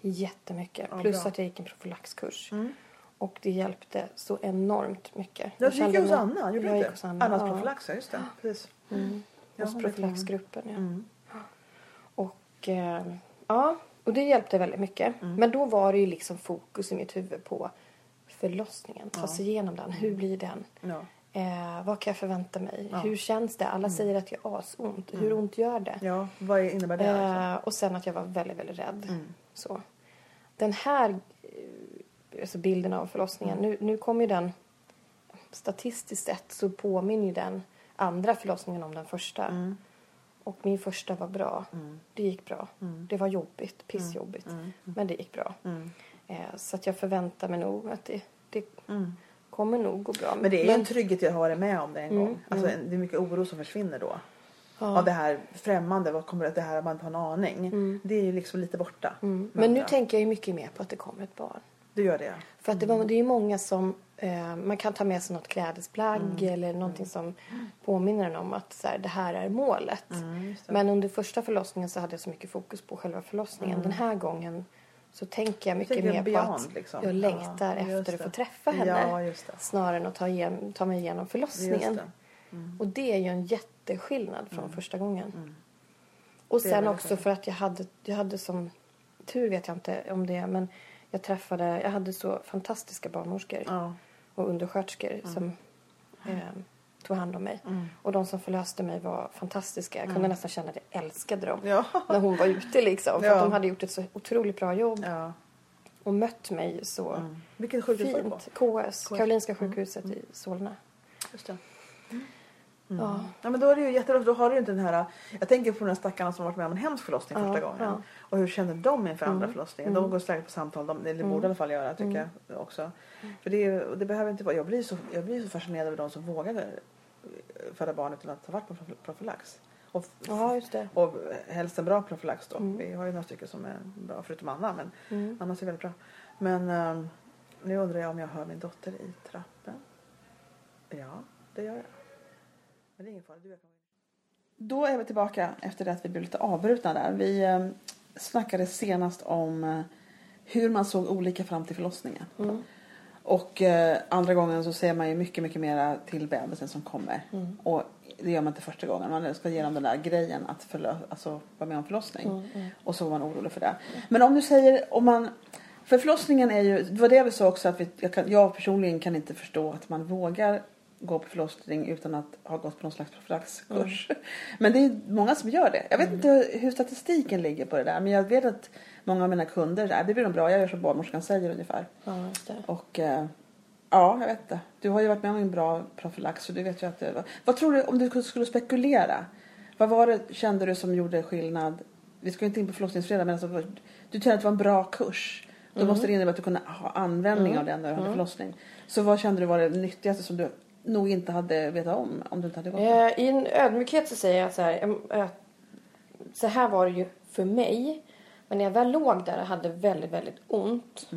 Jättemycket. Ja, Plus bra. att jag gick en profylaxkurs. Och det hjälpte så enormt mycket. Ja, du gick ju hos Anna, gjorde jag du inte? Annas ja. profylax, ja just det. Precis. Mm. Ja, Hos profylaxgruppen, ja. Mm. Och eh, ja, och det hjälpte väldigt mycket. Mm. Men då var det ju liksom fokus i mitt huvud på förlossningen. Ta sig igenom den. Hur blir den? Ja. Eh, vad kan jag förvänta mig? Ja. Hur känns det? Alla säger att jag har asont. Hur ont gör det? ja, vad innebär det? Liksom? Eh, och sen att jag var väldigt, väldigt rädd. Mm. Så. Den här eh, alltså bilden av förlossningen, Mm. nu, nu kommer ju den statistiskt sett så påminner ju den andra förlossningen om den första. Mm. Och min första var bra. Det gick bra. Det var jobbigt, pissjobbigt. Men det gick bra. Mm. Eh, så att jag förväntar mig nog att det, det Mm. kommer nog gå bra. Men det är ju en trygghet att ha varit med om det en Mm, gång. Alltså, Det är mycket oro som försvinner då. Ja. Av det här främmande, vad kommer det, det här att man inte har en aning. Det är ju liksom lite borta. Mm. Men nu tänker jag ju mycket mer på att det kommer ett barn. Du gör det. För att det, var, det är ju många som, eh, man kan ta med sig något klädesplagg Mm. eller någonting som påminner en om att så här, det här är målet. Mm. Men under första förlossningen så hade jag så mycket fokus på själva förlossningen. Den här gången så tänker jag mycket mer på att liksom. jag längtar Ja, efter att få träffa henne. Ja. Snarare än att ta, igen, ta mig igenom förlossningen. Det. Och det är ju en jätteskillnad från första gången. Och Mm. Är sen också för att jag hade, jag hade som tur vet jag inte om det men jag träffade, jag hade så fantastiska barnmorskor Ja. och undersköterskor som eh, tog hand om mig. Och de som förlöste mig var fantastiska. Jag kunde nästan känna att jag älskade dem. Ja. När hon var ute liksom. För Ja. de hade gjort ett så otroligt bra jobb. Och mött mig så Mm. Vilket sjukhus fint. KS, Karolinska sjukhuset i Solna. Just det. Ja. Ja men då är det ju jättebra för då har du ju inte den här Jag tänker på de här stackarna som varit med om en hemsk förlossning Ja, första gången. ja. Mm. Och hur känner de inför andra förlossningen? De går säkert på samtal, de, eller borde i alla fall göra tycker jag också. För det, är, det behöver inte vara, jag blir, så, jag blir så fascinerad över de som vågar eh, föda barn utan att ha varit på prof- profylax. Och, Ja, just det. och helst en bra profylax då. Vi har ju några stycken som är bra förutom Anna men Mm. Annas är väldigt bra. Men ehm, nu undrar jag om jag hör min dotter i trappen. Ja, det gör jag. Men det är ingen fara. Du jag kan gå in. Då är vi tillbaka efter det att vi blev lite avbrutna där. Vi eh, snackade senast om eh, hur man såg olika fram till förlossningen. Mm. Och eh, andra gången så ser man ju mycket, mycket mera till bebisen som kommer. Mm. Och det gör man inte första gången. Man ska ge dem den där grejen att förlö- alltså, vara med om förlossning. Mm, Och så var man orolig för det. Men om du säger, om man... För förlossningen är ju, det var det vi sa också att vi, jag, kan, jag personligen kan inte förstå att man vågar gå på förlossning utan att ha gått på någon slags profylaxkurs. [laughs] Men det är många som gör det. Jag vet inte hur statistiken ligger på det där men jag vet att många av mina kunder, nej, det blir nog bra, jag gör som barnmorskan säger ungefär. Ja, just det. Och eh, ja, jag vet inte. Du har ju varit med om en bra profylax så du vet ju att det, Vad tror du om du skulle spekulera? Vad var det kände du som gjorde skillnad? Vi ska ju inte in på förlossningsfredag men alltså, du kände att det var en bra kurs. Då måste det innebära att du kunde ha användning av den när du hade förlossning. Så vad kände du var det nyttigaste som du nog inte hade vetat om om du inte hade gått det? Eh, I en ödmjukhet så säger jag så här. Så här var det ju för mig. Men när jag väl låg där och hade väldigt, väldigt ont.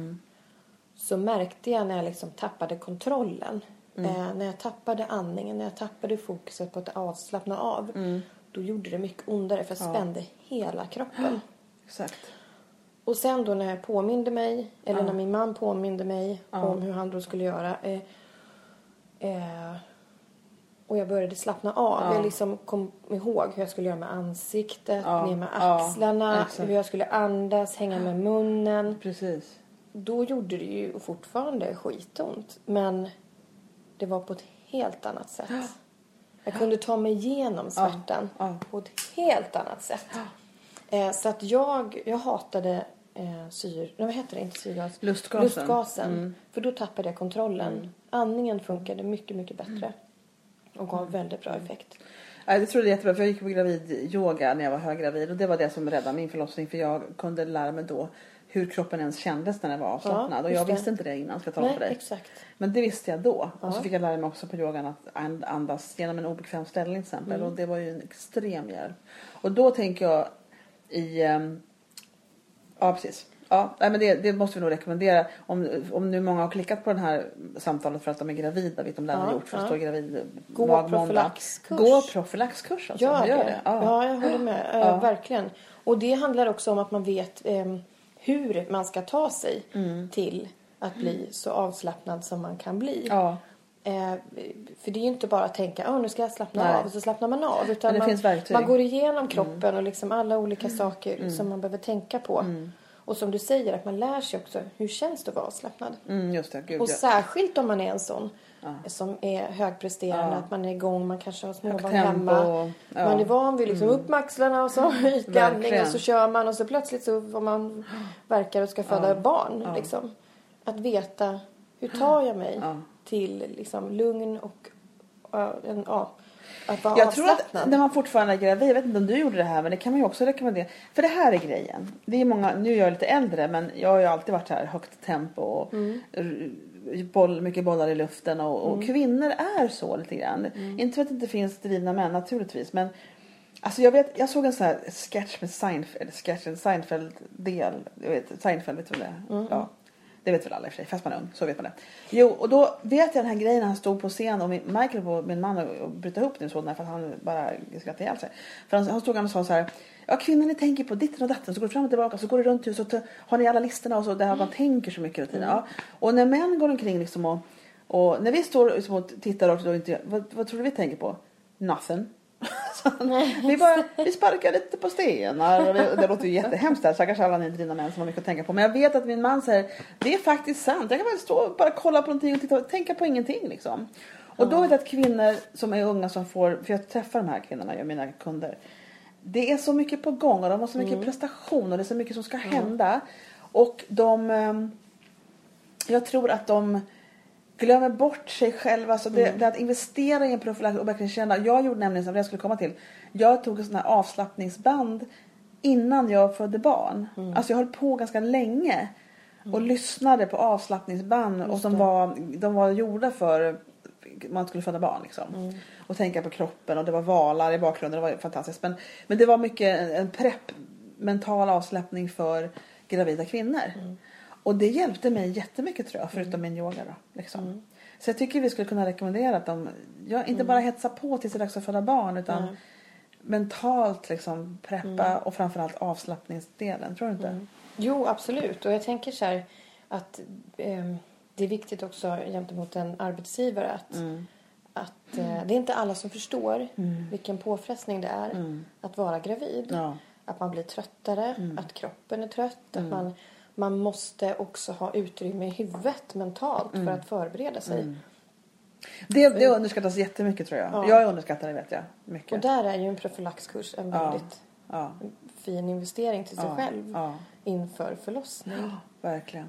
Så märkte jag när jag liksom tappade kontrollen. Eh, när jag tappade andningen, när jag tappade fokuset på att avslappna av. Då gjorde det mycket ondare för jag spände hela kroppen. [gasps] Exakt. Och sen då när jag påminde mig, eller när min man påminde mig om hur han då skulle göra. Eh, eh, och jag började slappna av. Jag liksom kom ihåg hur jag skulle göra med ansiktet, Ja, ner med ja, axlarna, exakt. hur jag skulle andas, hänga med munnen. Precis. Då gjorde det ju fortfarande skitont. Men det var på ett helt annat sätt. Jag kunde ta mig igenom smärtan ja. på ett helt annat sätt. Eh, så att jag, jag hatade eh, syr... Nej, vad heter det? Inte syrgas. Lustgasen. Lustgasen. För då tappade jag kontrollen. Andningen funkade mycket, mycket bättre. Och gav väldigt bra effekt. Ja, det trodde jag jättebra för jag gick på gravidyoga när jag var höggravid och det var det som räddade min förlossning för jag kunde lära mig då hur kroppen ens kändes när den var avslappnad Ja, och jag det. visste inte det innan ska jag tala Nej, för dig. exakt. Men det visste jag då och så fick jag lära mig också på yogan att and- andas genom en obekväm ställning till exempel Mm. och det var ju en extrem hjälp. Och då tänker jag i ehm, Ja precis. Ja, nej, men det, det måste vi nog rekommendera. Om, om nu många har klickat på det här samtalet för att de är gravida, vilket de lär ha Ja, gjort för att ja. stå gravid Gå profylaxkurs. Gå profylaxkurs alltså. Gör, Gör det. Ja. Ja. jag håller med. Ja. Verkligen. Och det handlar också om att man vet eh, hur man ska ta sig Mm. till att bli så avslappnad som man kan bli. Ja. Eh, för det är ju inte bara att tänka att nu ska jag slappna Nej. av och så slappnar man av. Utan man. Mm. man går igenom kroppen och liksom alla olika saker som man behöver tänka på. Och som du säger, att man lär sig också hur känns det att vara avslappnad. Mm, gud Och ja. särskilt om man är en sån som är högpresterande, Ja. att man är igång, man kanske har småbarn hemma. ja. Mm. Man är van vid liksom upp med axlarna och så [laughs] ytlig andning Verkligen. och så kör man och så plötsligt så får man [gasps] verkar och ska föda barn. Liksom. Att veta hur tar jag mig Ja. Till liksom, lugn och ja, en, ja, att vara Jag tror att när man fortfarande är gravid, jag vet inte om du gjorde det här men det kan man ju också rekommendera. För det här är grejen. Det är många, nu är jag lite äldre men jag har ju alltid varit här högt tempo och Mm. boll, mycket bollar i luften och, och kvinnor är så lite grann. Mm. Inte för att det inte finns drivna män naturligtvis men Alltså jag vet, jag såg en sån här sketch med Seinfeld, sketch, en Seinfeld-del. Jag vet, Seinfeld, vet du vem det är? Mm. Ja. Det vet väl alla i och för sig, fast man är ung. Så vet man det. Jo, och då vet jag den här grejen när han stod på scen och min, Michael var min man och, och bröt ihop nu sådana för att han bara skrattade ihjäl sig. För han, han stod och sa så här. Ja kvinnor ni tänker på ditten och datten så går det fram och tillbaka så går det runt huset och så har ni alla listorna och så där man tänker så mycket hela tiden. Ja. Och när män går omkring liksom och, och när vi står liksom och tittar och inte, vad, vad tror du vi tänker på? Nothing. [laughs] Vi, bara, vi sparkar lite på stenar. Och det, det låter ju jättehemskt där. Stackars alla ni drivna män som har mycket att tänka på. Men jag vet att min man säger det är faktiskt sant. Jag kan bara stå och bara kolla på någonting och titta, tänka på ingenting liksom. Och då vet jag att kvinnor som är unga som får, för jag träffar de här kvinnorna, jag mina kunder. Det är så mycket på gång och de har så mycket prestation och det är så mycket som ska hända. Och de, ehm, jag tror att de glömmer bort sig själva. Alltså det, det att investera i en profylax och verkligen känna. Jag gjorde nämligen som jag skulle komma till. Jag tog en sån här avslappningsband innan jag födde barn. Alltså jag höll på ganska länge. Och lyssnade på avslappningsband och som var, de var gjorda för man skulle föda barn liksom. Mm. Och tänka på kroppen och det var valar i bakgrunden, det var fantastiskt. Men, men det var mycket en, en prepp, mental avslappning för gravida kvinnor. Mm. Och det hjälpte mig jättemycket tror jag, förutom min yoga då. Liksom. Mm. Så jag tycker vi skulle kunna rekommendera att de, ja, inte bara hetsa på tills det är dags att föda barn utan mentalt liksom preppa och framförallt avslappningsdelen. Tror du inte? Mm. Jo, absolut. Och jag tänker så här att ehm, det är viktigt också gentemot en arbetsgivare att, Mm. att eh, det är inte alla som förstår vilken påfrestning det är Mm. att vara gravid. Ja. Att man blir tröttare, Mm. att kroppen är trött, att man, man måste också ha utrymme i huvudet mentalt för att förbereda sig. Det, det underskattas jättemycket tror jag. Ja. Jag underskattar det vet jag. Mycket. Och där är ju en profylaxkurs en Ja. väldigt Ja. fin investering till sig Ja. själv Ja. inför förlossning. Verkligen.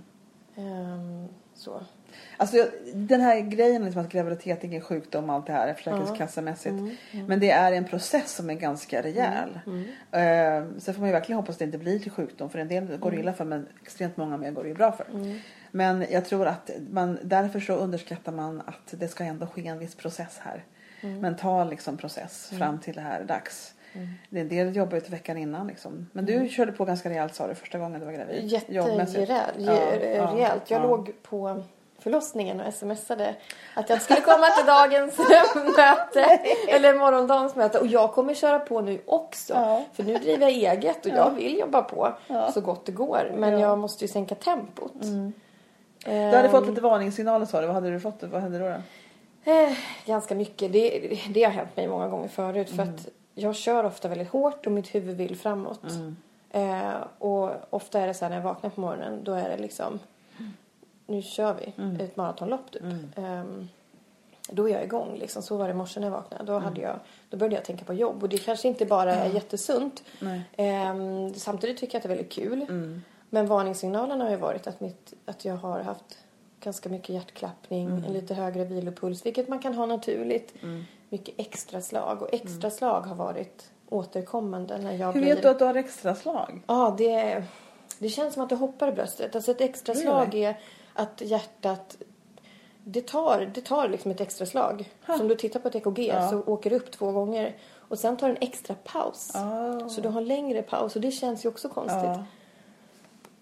Ehm, så. Alltså jag- den här grejen liksom att graviditet är ingen sjukdom och allt det här är försäkringskassemässigt. Mm, Men det är en process som är ganska rejäl. Eh, sen får man ju verkligen hoppas att det inte blir till sjukdom för en del går Mm. det illa för men extremt många mer går det ju bra för. Men jag tror att man, därför så underskattar man att det ska ändå ske en viss process här. Mm. Mental liksom process fram till det här är dags. Det är en del jobbar ju till veckan innan liksom. Men du körde på ganska rejält sa du första gången du var gravid. Jätterejält. Ja, ja. Jag ja. låg på förlossningen och smsade att jag skulle komma till dagens [laughs] möte eller morgondagens möte och jag kommer köra på nu också Ja. för nu driver jag eget och jag vill jobba på så gott det går men Ja. jag måste ju sänka tempot. Du hade fått lite varningssignaler sa du. Vad hade du fått? Vad hände då? då? Eh, ganska mycket. Det, det har hänt mig många gånger förut för att jag kör ofta väldigt hårt och mitt huvud vill framåt. Eh, och ofta är det så här när jag vaknar på morgonen då är det liksom nu kör vi ett maratonlopp typ. Ehm, då är jag igång liksom. Så var det i morse när jag vaknade. Då, hade jag, då började jag tänka på jobb och det kanske inte bara är jättesunt. Nej. Ehm, samtidigt tycker jag att det är väldigt kul. Men varningssignalerna har ju varit att, mitt, att jag har haft ganska mycket hjärtklappning, en lite högre vilopuls, vilket man kan ha naturligt. Mycket extra slag och extra slag har varit återkommande när jag Hur blir... vet du att du har extra slag? Ja, det, det känns som att det hoppar i bröstet. Alltså ett extra slag Really? är att hjärtat... Det tar, det tar liksom ett extra slag. Så om du tittar på ett EKG Ja. så åker det upp två gånger. Och sen tar en extra paus. Ah. Så du har längre paus och det känns ju också konstigt. Ja.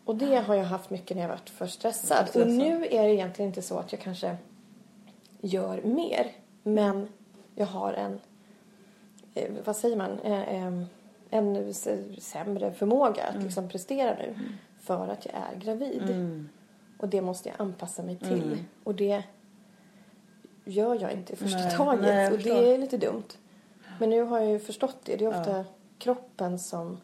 Och det har jag haft mycket när jag varit för stressad. Och nu är det egentligen inte så att jag kanske gör mer. Men jag har en, eh, vad säger man, Eh, en sämre förmåga att liksom prestera nu. För att jag är gravid. Mm. Och det måste jag anpassa mig till. Och det gör jag inte i första Nej, taget. nej, och det är lite dumt. Men nu har jag ju förstått det. Det är ofta kroppen som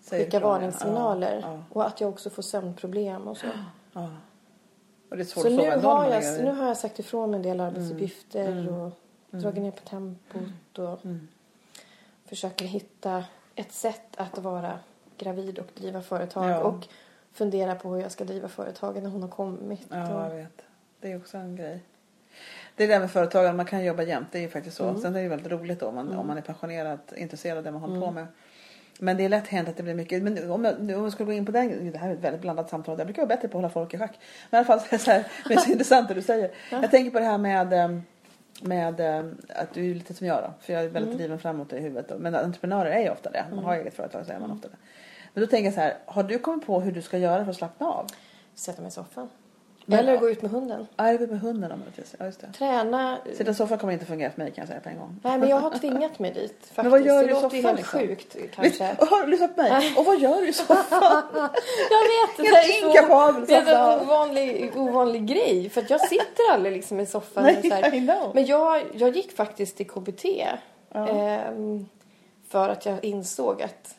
Säger skickar ja. varningssignaler. Ja, ja. Och att jag också får sömnproblem och så. [gasps] Ja. Och det är svårt Så att nu sova har, jag, nu har jag sagt ifrån mig en del arbetsuppgifter Mm. och dragit ner på tempot och Mm. försöker hitta ett sätt att vara gravid och driva företag Ja. och fundera på hur jag ska driva företagen när hon har kommit. Ja, jag vet. Det är också en grej. Det är det där med företagaren, man kan jobba jämt. Det är ju faktiskt Mm. så. Sen är det ju väldigt roligt då, om man, om man är passionerad, intresserad av det man håller på med. Men det är lätt hänt att det blir mycket. Men om jag, nu om jag skulle gå in på den, det här är ett väldigt blandat samtal. Jag brukar vara bättre på att hålla folk i schack. Men i alla fall så är det så här, det är så intressant det du säger. Jag tänker på det här med, eh, med eh, att du är lite som jag då. För jag är väldigt driven framåt i huvudet. Då. Men entreprenörer är ju ofta det. Man har eget företag så är man ofta det. Men då tänker jag så här, har du kommit på hur du ska göra för att slappna av? Sätta mig i soffan. Men- Eller gå ut med hunden. Ja, jag är med hunden möjligtvis. Ja, just det. Träna. Sitta i soffan kommer inte fungera för mig kan jag säga på en gång. Nej, men jag har tvingat mig dit. Faktiskt. [laughs] Men vad gör det du i låter ju soffan, helt liksom? sjukt kanske. [laughs] har du lyssnat på mig? Och vad gör du i soffan? [laughs] Jag vet, det Helt är inkapabel det är en ovanlig, ovanlig grej. För att jag sitter aldrig liksom i soffan. Nej, så här. I know. Men jag, jag gick faktiskt till KBT. ehm, för att jag insåg att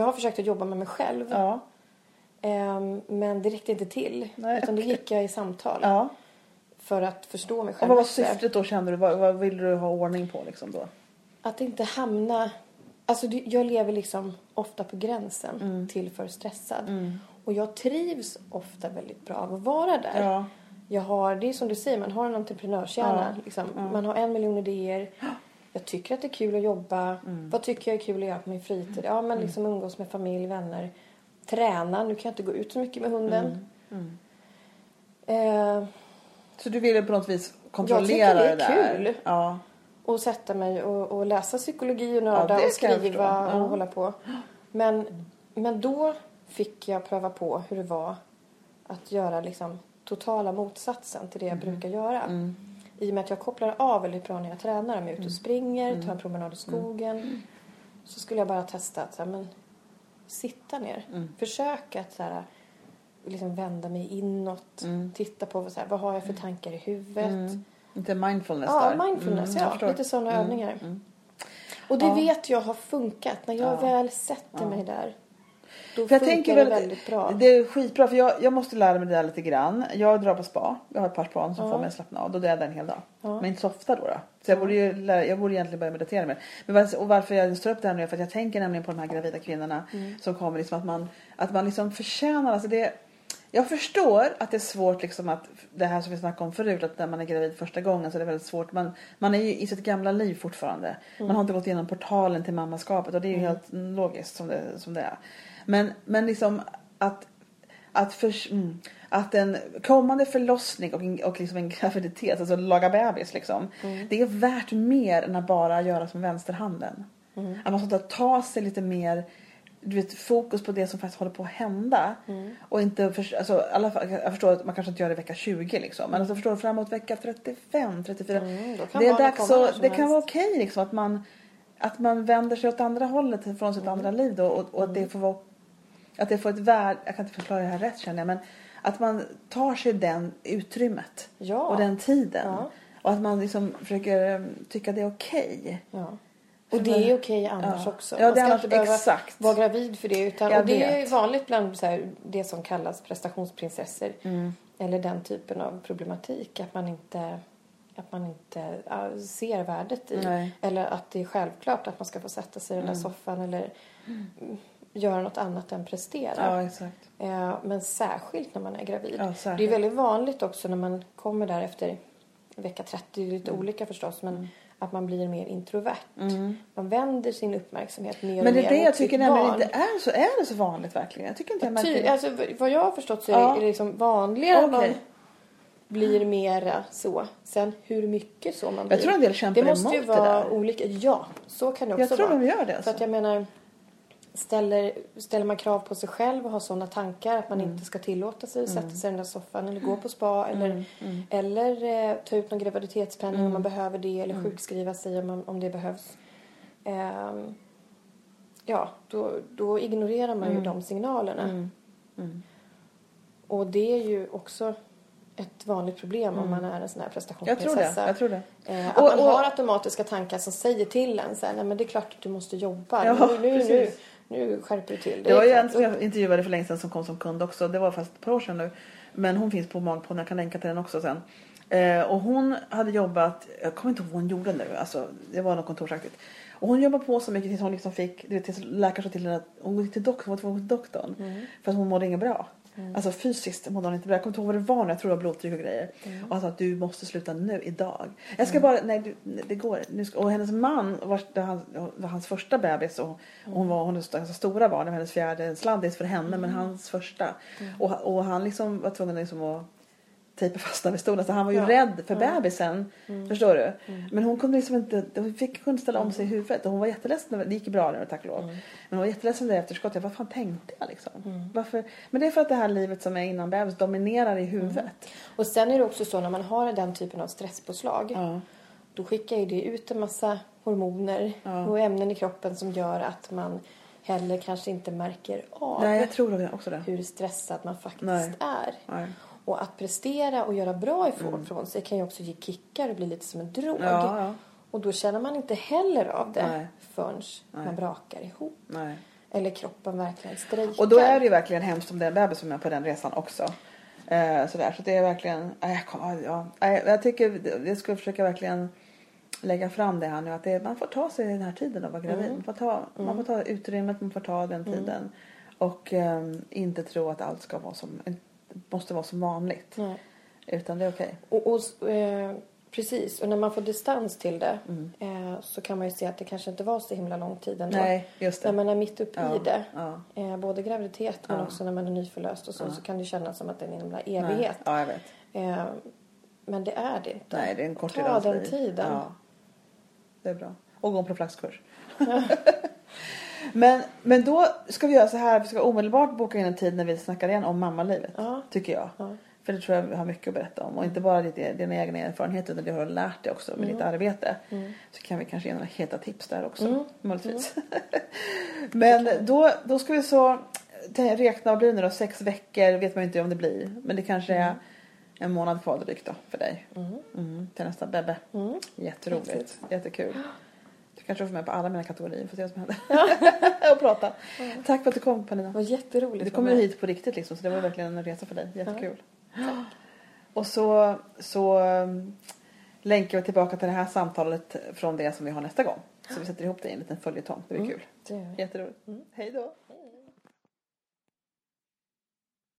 jag har försökt att jobba med mig själv. Ja. ehm, men det räckte inte till. Nej, utan då okej. gick jag i samtal. ja. För att förstå mig Och själv vad var syftet då kände du? Vad, vad ville du ha ordning på liksom då? Att inte hamna... Alltså jag lever liksom ofta på gränsen Mm. till för stressad. Och jag trivs ofta väldigt bra av att vara där. Ja. Jag har, det är som du säger, man har en entreprenörshjärna. Ja, Liksom. Man har en miljon idéer. [gasps] Jag tycker att det är kul att jobba. Mm. Vad tycker jag är kul att göra på min fritid? Ja, men liksom umgås med familj, vänner. Träna. Nu kan jag inte gå ut så mycket med hunden. Mm. Eh, Så du ville på något vis kontrollera det är det där? kul. Ja. Och sätta mig och, och läsa psykologi och nörda Ja, det och jag skriva. Ja. och hålla på. Men, men då fick jag pröva på hur det var att göra liksom totala motsatsen till det jag Mm. brukar göra. I och med att jag kopplar av väldigt bra när jag tränar. Om jag är ute och springer, tar en promenad i skogen. Så skulle jag bara testa att så här, men, sitta ner. Försöka att så här, liksom vända mig inåt. Titta på så här, vad har jag för tankar i huvudet. Lite mindfulness Ja, där. mindfulness. Mm, ja, lite sådana övningar. Och det Ja. vet jag har funkat. När jag Ja. väl sätter mig där. Då För jag tänker det väl att väldigt bra. det är skitbra för jag, jag måste lära mig det där lite grann. Jag drar på spa. Jag har ett par span som Ja. får mig att slappna av. Då drar jag där en hel dag. Ja. Men inte så ofta då. då. Så jag borde ju lära, jag borde egentligen börja meditera mer. Men varför, och varför jag tar upp det här nu är för att jag tänker nämligen på de här gravida kvinnorna Mm. som kommer liksom att man, att man liksom förtjänar, alltså det jag förstår att det är svårt liksom att det här som vi snackade om förut att när man är gravid första gången så är det väldigt svårt. Man, man är ju i sitt gamla liv fortfarande. Mm. Man har inte gått igenom portalen till mammaskapet och det är ju helt logiskt som det, som det är. Men, men liksom att, att, för, mm, att en kommande förlossning och, en, och liksom en graviditet, alltså laga bebis liksom. Det är värt mer än att bara göra som vänsterhanden. Att man ska ta sig lite mer du vet, fokus på det som faktiskt håller på att hända. Och inte, för, alltså, alla jag förstår att man kanske inte gör det vecka 20 liksom. Men alltså, förstår framåt vecka 35, 34. Mm, det är dags som det kan helst. vara okej liksom att man, att man vänder sig åt andra hållet från Mm. sitt andra liv då. Och, och det får vara, att det får ett värde, jag kan inte förklara det här rätt känner jag. Men att man tar sig den utrymmet. Ja. Och den tiden. Ja. Och att man liksom försöker um, tycka det är okej. Ja. Och det är okej annars Ja. också. Ja, Man är ska annars- inte behöva exakt. vara gravid för det. Utan, Jag och det är vet. vanligt bland så här, det som kallas prestationsprinsessor. Mm. Eller den typen av problematik. Att man inte, att man inte ja, ser värdet i. Nej. Eller att det är självklart att man ska få sätta sig i den där soffan. Eller mm, göra något annat än prestera. Ja, exakt. Eh, Men särskilt när man är gravid. Ja, det är väldigt vanligt också när man kommer där efter vecka 30. Det är lite olika förstås. Men att man blir mer introvert. Man vänder sin uppmärksamhet mer Men och det mer är det mot jag tycker nämligen inte är så, är det så vanligt verkligen. Jag tycker inte jag märker det. alltså, vad jag har förstått så är Ja. det liksom vanligare att man blir mera så. Sen hur mycket så man blir. Jag tror en del kämpar Det måste ju emot det vara där. olika. Ja, så kan det också Jag tror vara. de gör det, För alltså. att jag menar, ställer, ställer man krav på sig själv och har sådana tankar att man Mm. inte ska tillåta sig att sätta sig i den där soffan eller gå på spa eller, eller eh, ta ut någon graviditetspenning Mm. om man behöver det eller sjukskriva sig om, man, om det behövs. Ehm, ja, då, då ignorerar man Mm. ju de signalerna. Och det är ju också ett vanligt problem om man är en sån här Mm. Jag tror prestationsprinsessa. det. Jag tror det. Eh, att Och- man och- har automatiska tankar som säger till en så här, nej men det är klart att du måste jobba. Ja, nu, nu, nu. Nu skärper du till. Det var ju en som jag intervjuade för länge sedan som kom som kund också. Det var fast ett par år sedan nu. Men hon finns på Magpodden. Jag kan länka till den också sen. Eh, och hon hade jobbat, jag kommer inte ihåg vad hon gjorde nu. Alltså, det var något kontorsaktigt. Och hon jobbade på så mycket tills hon liksom fick, du vet, tills läkaren sa till henne att hon gick till doktorn, hon var tvungen till doktorn. Mm. För att hon mådde inget bra. Alltså fysiskt mådde hon inte bra. Jag kommer inte ihåg vad det var nu. Jag tror det var blodtryck och grejer. Mm. Och han sa att du måste sluta nu, idag. Jag ska bara, nej du, det går. Nu ska, och hennes man var, det var hans, första bebis. Och, och hon var hon ganska stora barn. Hennes fjärde sladdis för henne. Men hans första. Och, och han liksom var tvungen liksom att tejpa fast den vid stolen. Så han var ju Ja. rädd för bebisen. Förstår du? Men hon kunde liksom inte, hon fick kunde ställa om sig i huvudet. Och hon var jätteledsen. Det gick bra nu tack och lov. Men hon var jätteledsen där efterskott. Jag, vad fan tänkte jag liksom? Varför? Men det är för att det här livet som är innan bebis dominerar i huvudet. Och sen är det också så när man har den typen av stresspåslag. Ja. Då skickar ju det ut en massa hormoner Ja. och ämnen i kroppen som gör att man heller kanske inte märker av Nej, jag tror också det. hur stressad man faktiskt Nej. är. Nej. Och att prestera och göra bra ifrån från sig kan ju också ge kickar och bli lite som en drog. Mm. Ja, ja. Och då känner man inte heller av det Nej. förrän man brakar ihop. Nej. Eller kroppen verkligen strejkar. Och då är det ju verkligen hemskt om det är en bebis som är på den resan också. Eh, sådär. Så det är verkligen, nej, jag, kom, ja, nej, jag tycker jag ska försöka verkligen lägga fram det här nu att det, man får ta sig den här tiden att vara gravid. Man, får ta, man får ta utrymmet, man får ta den tiden. Och ehm, inte tro att allt ska vara som, måste vara som vanligt. Nej. Utan det är okej. Och, och, eh, precis, och när man får distans till det Mm. eh, så kan man ju se att det kanske inte var så himla lång tid ändå. Nej, just det. När man är mitt uppe Ja, i det, ja. eh, både graviditet men Ja. också när man är nyförlöst och så, så kan det kännas som att det är en himla Nej. evighet. Ja, jag vet. Eh, Men det är det inte. Nej, det är en kort Ta del av den tiden. Ja. Det är bra. Och gå en profylaxkurs. [laughs] men, men då ska vi göra så här. Vi ska omedelbart boka in en tid när vi snackar igen om mammalivet. Ja. Tycker jag. Ja. För det tror jag vi har mycket att berätta om. Och inte bara dina egna erfarenheter utan det har du lärt dig också med ditt arbete. Så kan vi kanske ge några heta tips där också. Mm. Möjligtvis. [laughs] Men då, då ska vi så räkna vad blir det nu då? Sex veckor vet man ju inte om det blir. Men det kanske är en månad kvar drygt då för dig. Mm. Till nästa bebbe. Mm. Jätteroligt. Jättekul. Kanske får med på alla mina kategorier. Får se vad som händer. [laughs] och prata. Tack för att du kom Pernilla. Det var jätteroligt. Du att kom ju hit på riktigt liksom så det var verkligen en resa för dig. Jättekul. Och så, så um, länkar vi tillbaka till det här samtalet från det som vi har nästa gång. Så vi sätter ihop det i en liten följetong. Det blir kul. Det. Jätteroligt. Hej då.